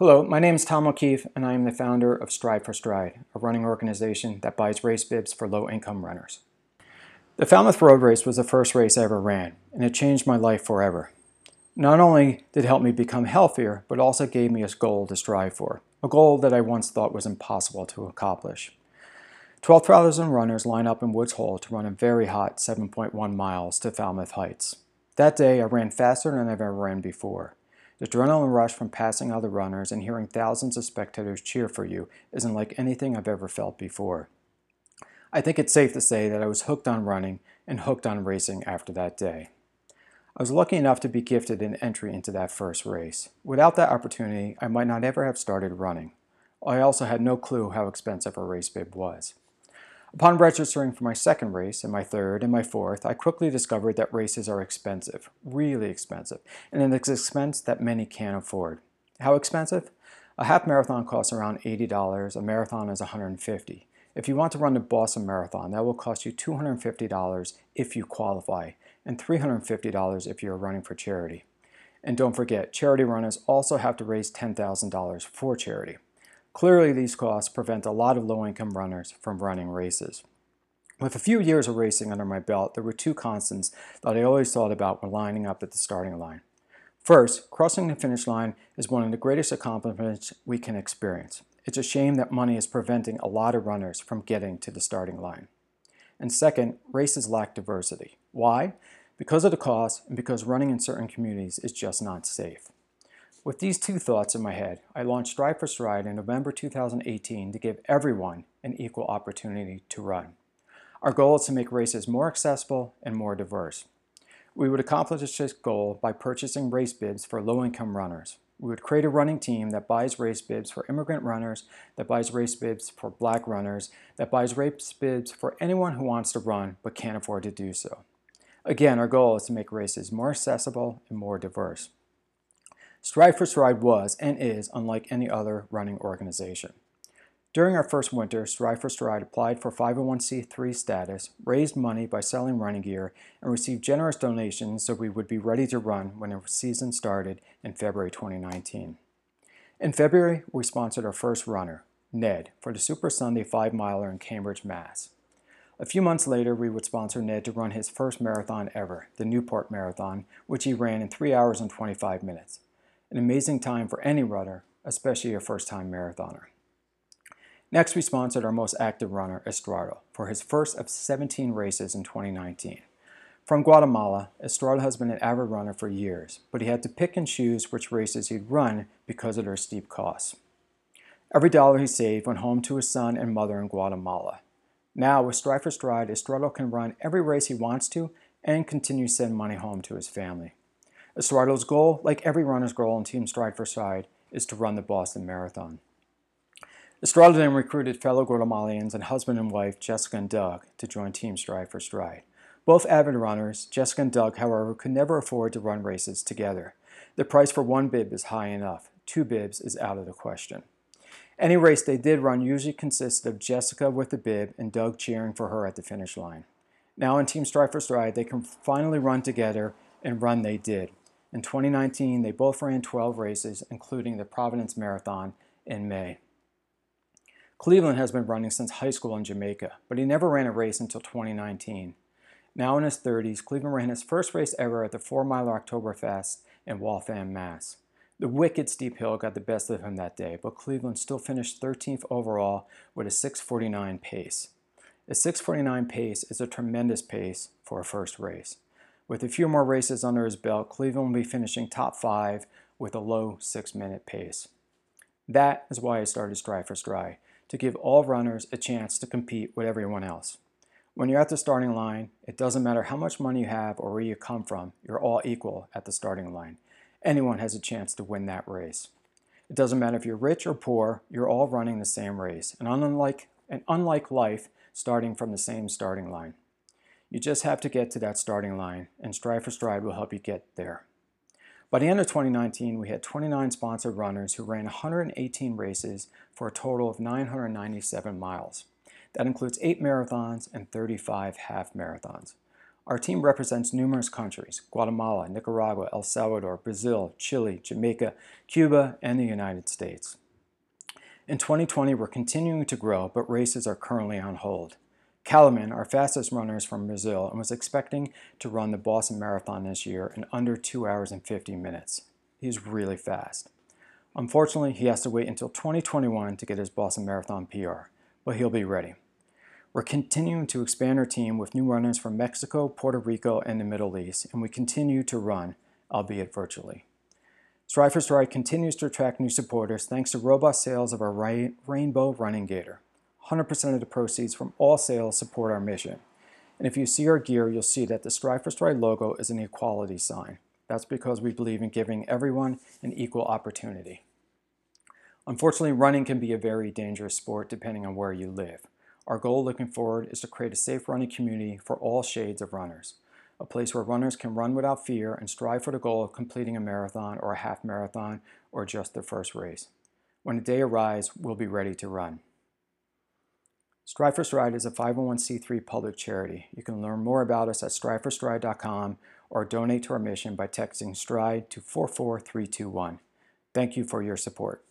Hello, my name is Tom O'Keefe, and I am the founder of Stride for Stride, a running organization that buys race bibs for low-income runners. The Falmouth Road Race was the first race I ever ran, and it changed my life forever. Not only did it help me become healthier, but also gave me a goal to strive for, a goal that I once thought was impossible to accomplish. 12,000 runners line up in Woods Hole to run a very hot 7.1 miles to Falmouth Heights. That day, I ran faster than I've ever ran before. The adrenaline rush from passing other runners and hearing thousands of spectators cheer for you isn't like anything I've ever felt before. I think it's safe to say that I was hooked on running and hooked on racing after that day. I was lucky enough to be gifted an entry into that first race. Without that opportunity, I might not ever have started running. I also had no clue how expensive a race bib was. Upon registering for my second race, and my third, and my fourth, I quickly discovered that races are expensive, really expensive, and an expense that many can't afford. How expensive? A half marathon costs around $80, a marathon is 150. If you want to run the Boston Marathon, that will cost you $250 if you qualify, and $350 if you're running for charity. And don't forget, charity runners also have to raise $10,000 for charity. Clearly, these costs prevent a lot of low-income runners from running races. With a few years of racing under my belt, there were two constants that I always thought about when lining up at the starting line. First, crossing the finish line is one of the greatest accomplishments we can experience. It's a shame that money is preventing a lot of runners from getting to the starting line. And second, races lack diversity. Why? Because of the cost and because running in certain communities is just not safe. With these two thoughts in my head, I launched Stride for Stride in November 2018 to give everyone an equal opportunity to run. Our goal is to make races more accessible and more diverse. We would accomplish this goal by purchasing race bibs for low-income runners. We would create a running team that buys race bibs for immigrant runners, that buys race bibs for black runners, that buys race bibs for anyone who wants to run but can't afford to do so. Again, our goal is to make races more accessible and more diverse. Stride for Stride was and is unlike any other running organization. During our first winter, Stride for Stride applied for 501c3 status, raised money by selling running gear, and received generous donations so we would be ready to run when the season started in February 2019. In February, we sponsored our first runner, Ned, for the Super Sunday 5 miler in Cambridge, Mass. A few months later, we would sponsor Ned to run his first marathon ever, the Newport Marathon, which he ran in 3 hours and 25 minutes an amazing time for any runner, especially a first-time marathoner. Next, we sponsored our most active runner, Estrado, for his first of 17 races in 2019. From Guatemala, Estrado has been an avid runner for years, but he had to pick and choose which races he'd run because of their steep costs. Every dollar he saved went home to his son and mother in Guatemala. Now, with Stride for Stride, Estrado can run every race he wants to and continue to send money home to his family. Estrado's goal, like every runner's goal in Team Stride for Stride, is to run the Boston Marathon. Estrado then recruited fellow Guatemalans and husband and wife Jessica and Doug to join Team Stride for Stride. Both avid runners, Jessica and Doug, however, could never afford to run races together. The price for one bib is high enough. Two bibs is out of the question. Any race they did run usually consisted of Jessica with the bib and Doug cheering for her at the finish line. Now in Team Stride for Stride, they can finally run together, and run they did. In 2019, they both ran 12 races, including the Providence Marathon in May. Cleveland has been running since high school in Jamaica, but he never ran a race until 2019. Now in his 30s, Cleveland ran his first race ever at the 4 Mile Oktoberfest in Waltham, Mass. The wicked steep hill got the best of him that day, but Cleveland still finished 13th overall with a 649 pace. A 649 pace is a tremendous pace for a first race. With a few more races under his belt, Cleveland will be finishing top five with a low six minute pace. That is why I started Stride for Stride, to give all runners a chance to compete with everyone else. When you're at the starting line, it doesn't matter how much money you have or where you come from, you're all equal at the starting line. Anyone has a chance to win that race. It doesn't matter if you're rich or poor, you're all running the same race, and unlike, and unlike life, starting from the same starting line. You just have to get to that starting line, and Stride for Stride will help you get there. By the end of 2019, we had 29 sponsored runners who ran 118 races for a total of 997 miles. That includes 8 marathons and 35 half marathons. Our team represents numerous countries, Guatemala, Nicaragua, El Salvador, Brazil, Chile, Jamaica, Cuba, and the United States. In 2020, we're continuing to grow, but races are currently on hold. Kalaman, our fastest runner, is from Brazil and was expecting to run the Boston Marathon this year in under 2 hours and 50 minutes. He's really fast. Unfortunately, he has to wait until 2021 to get his Boston Marathon PR, but he'll be ready. We're continuing to expand our team with new runners from Mexico, Puerto Rico, and the Middle East, and we continue to run, albeit virtually. Stride for Stride continues to attract new supporters thanks to robust sales of our Rainbow Running Gaiter. 100% of the proceeds from all sales support our mission. And if you see our gear, you'll see that the Stride for Stride logo is an equality sign. That's because we believe in giving everyone an equal opportunity. Unfortunately, running can be a very dangerous sport depending on where you live. Our goal looking forward is to create a safe running community for all shades of runners, a place where runners can run without fear and strive for the goal of completing a marathon or a half marathon or just their first race. When the day arrives, we'll be ready to run. Stride for Stride is a 501c3 public charity. You can learn more about us at strideforstride.com or donate to our mission by texting STRIDE to 44321. Thank you for your support.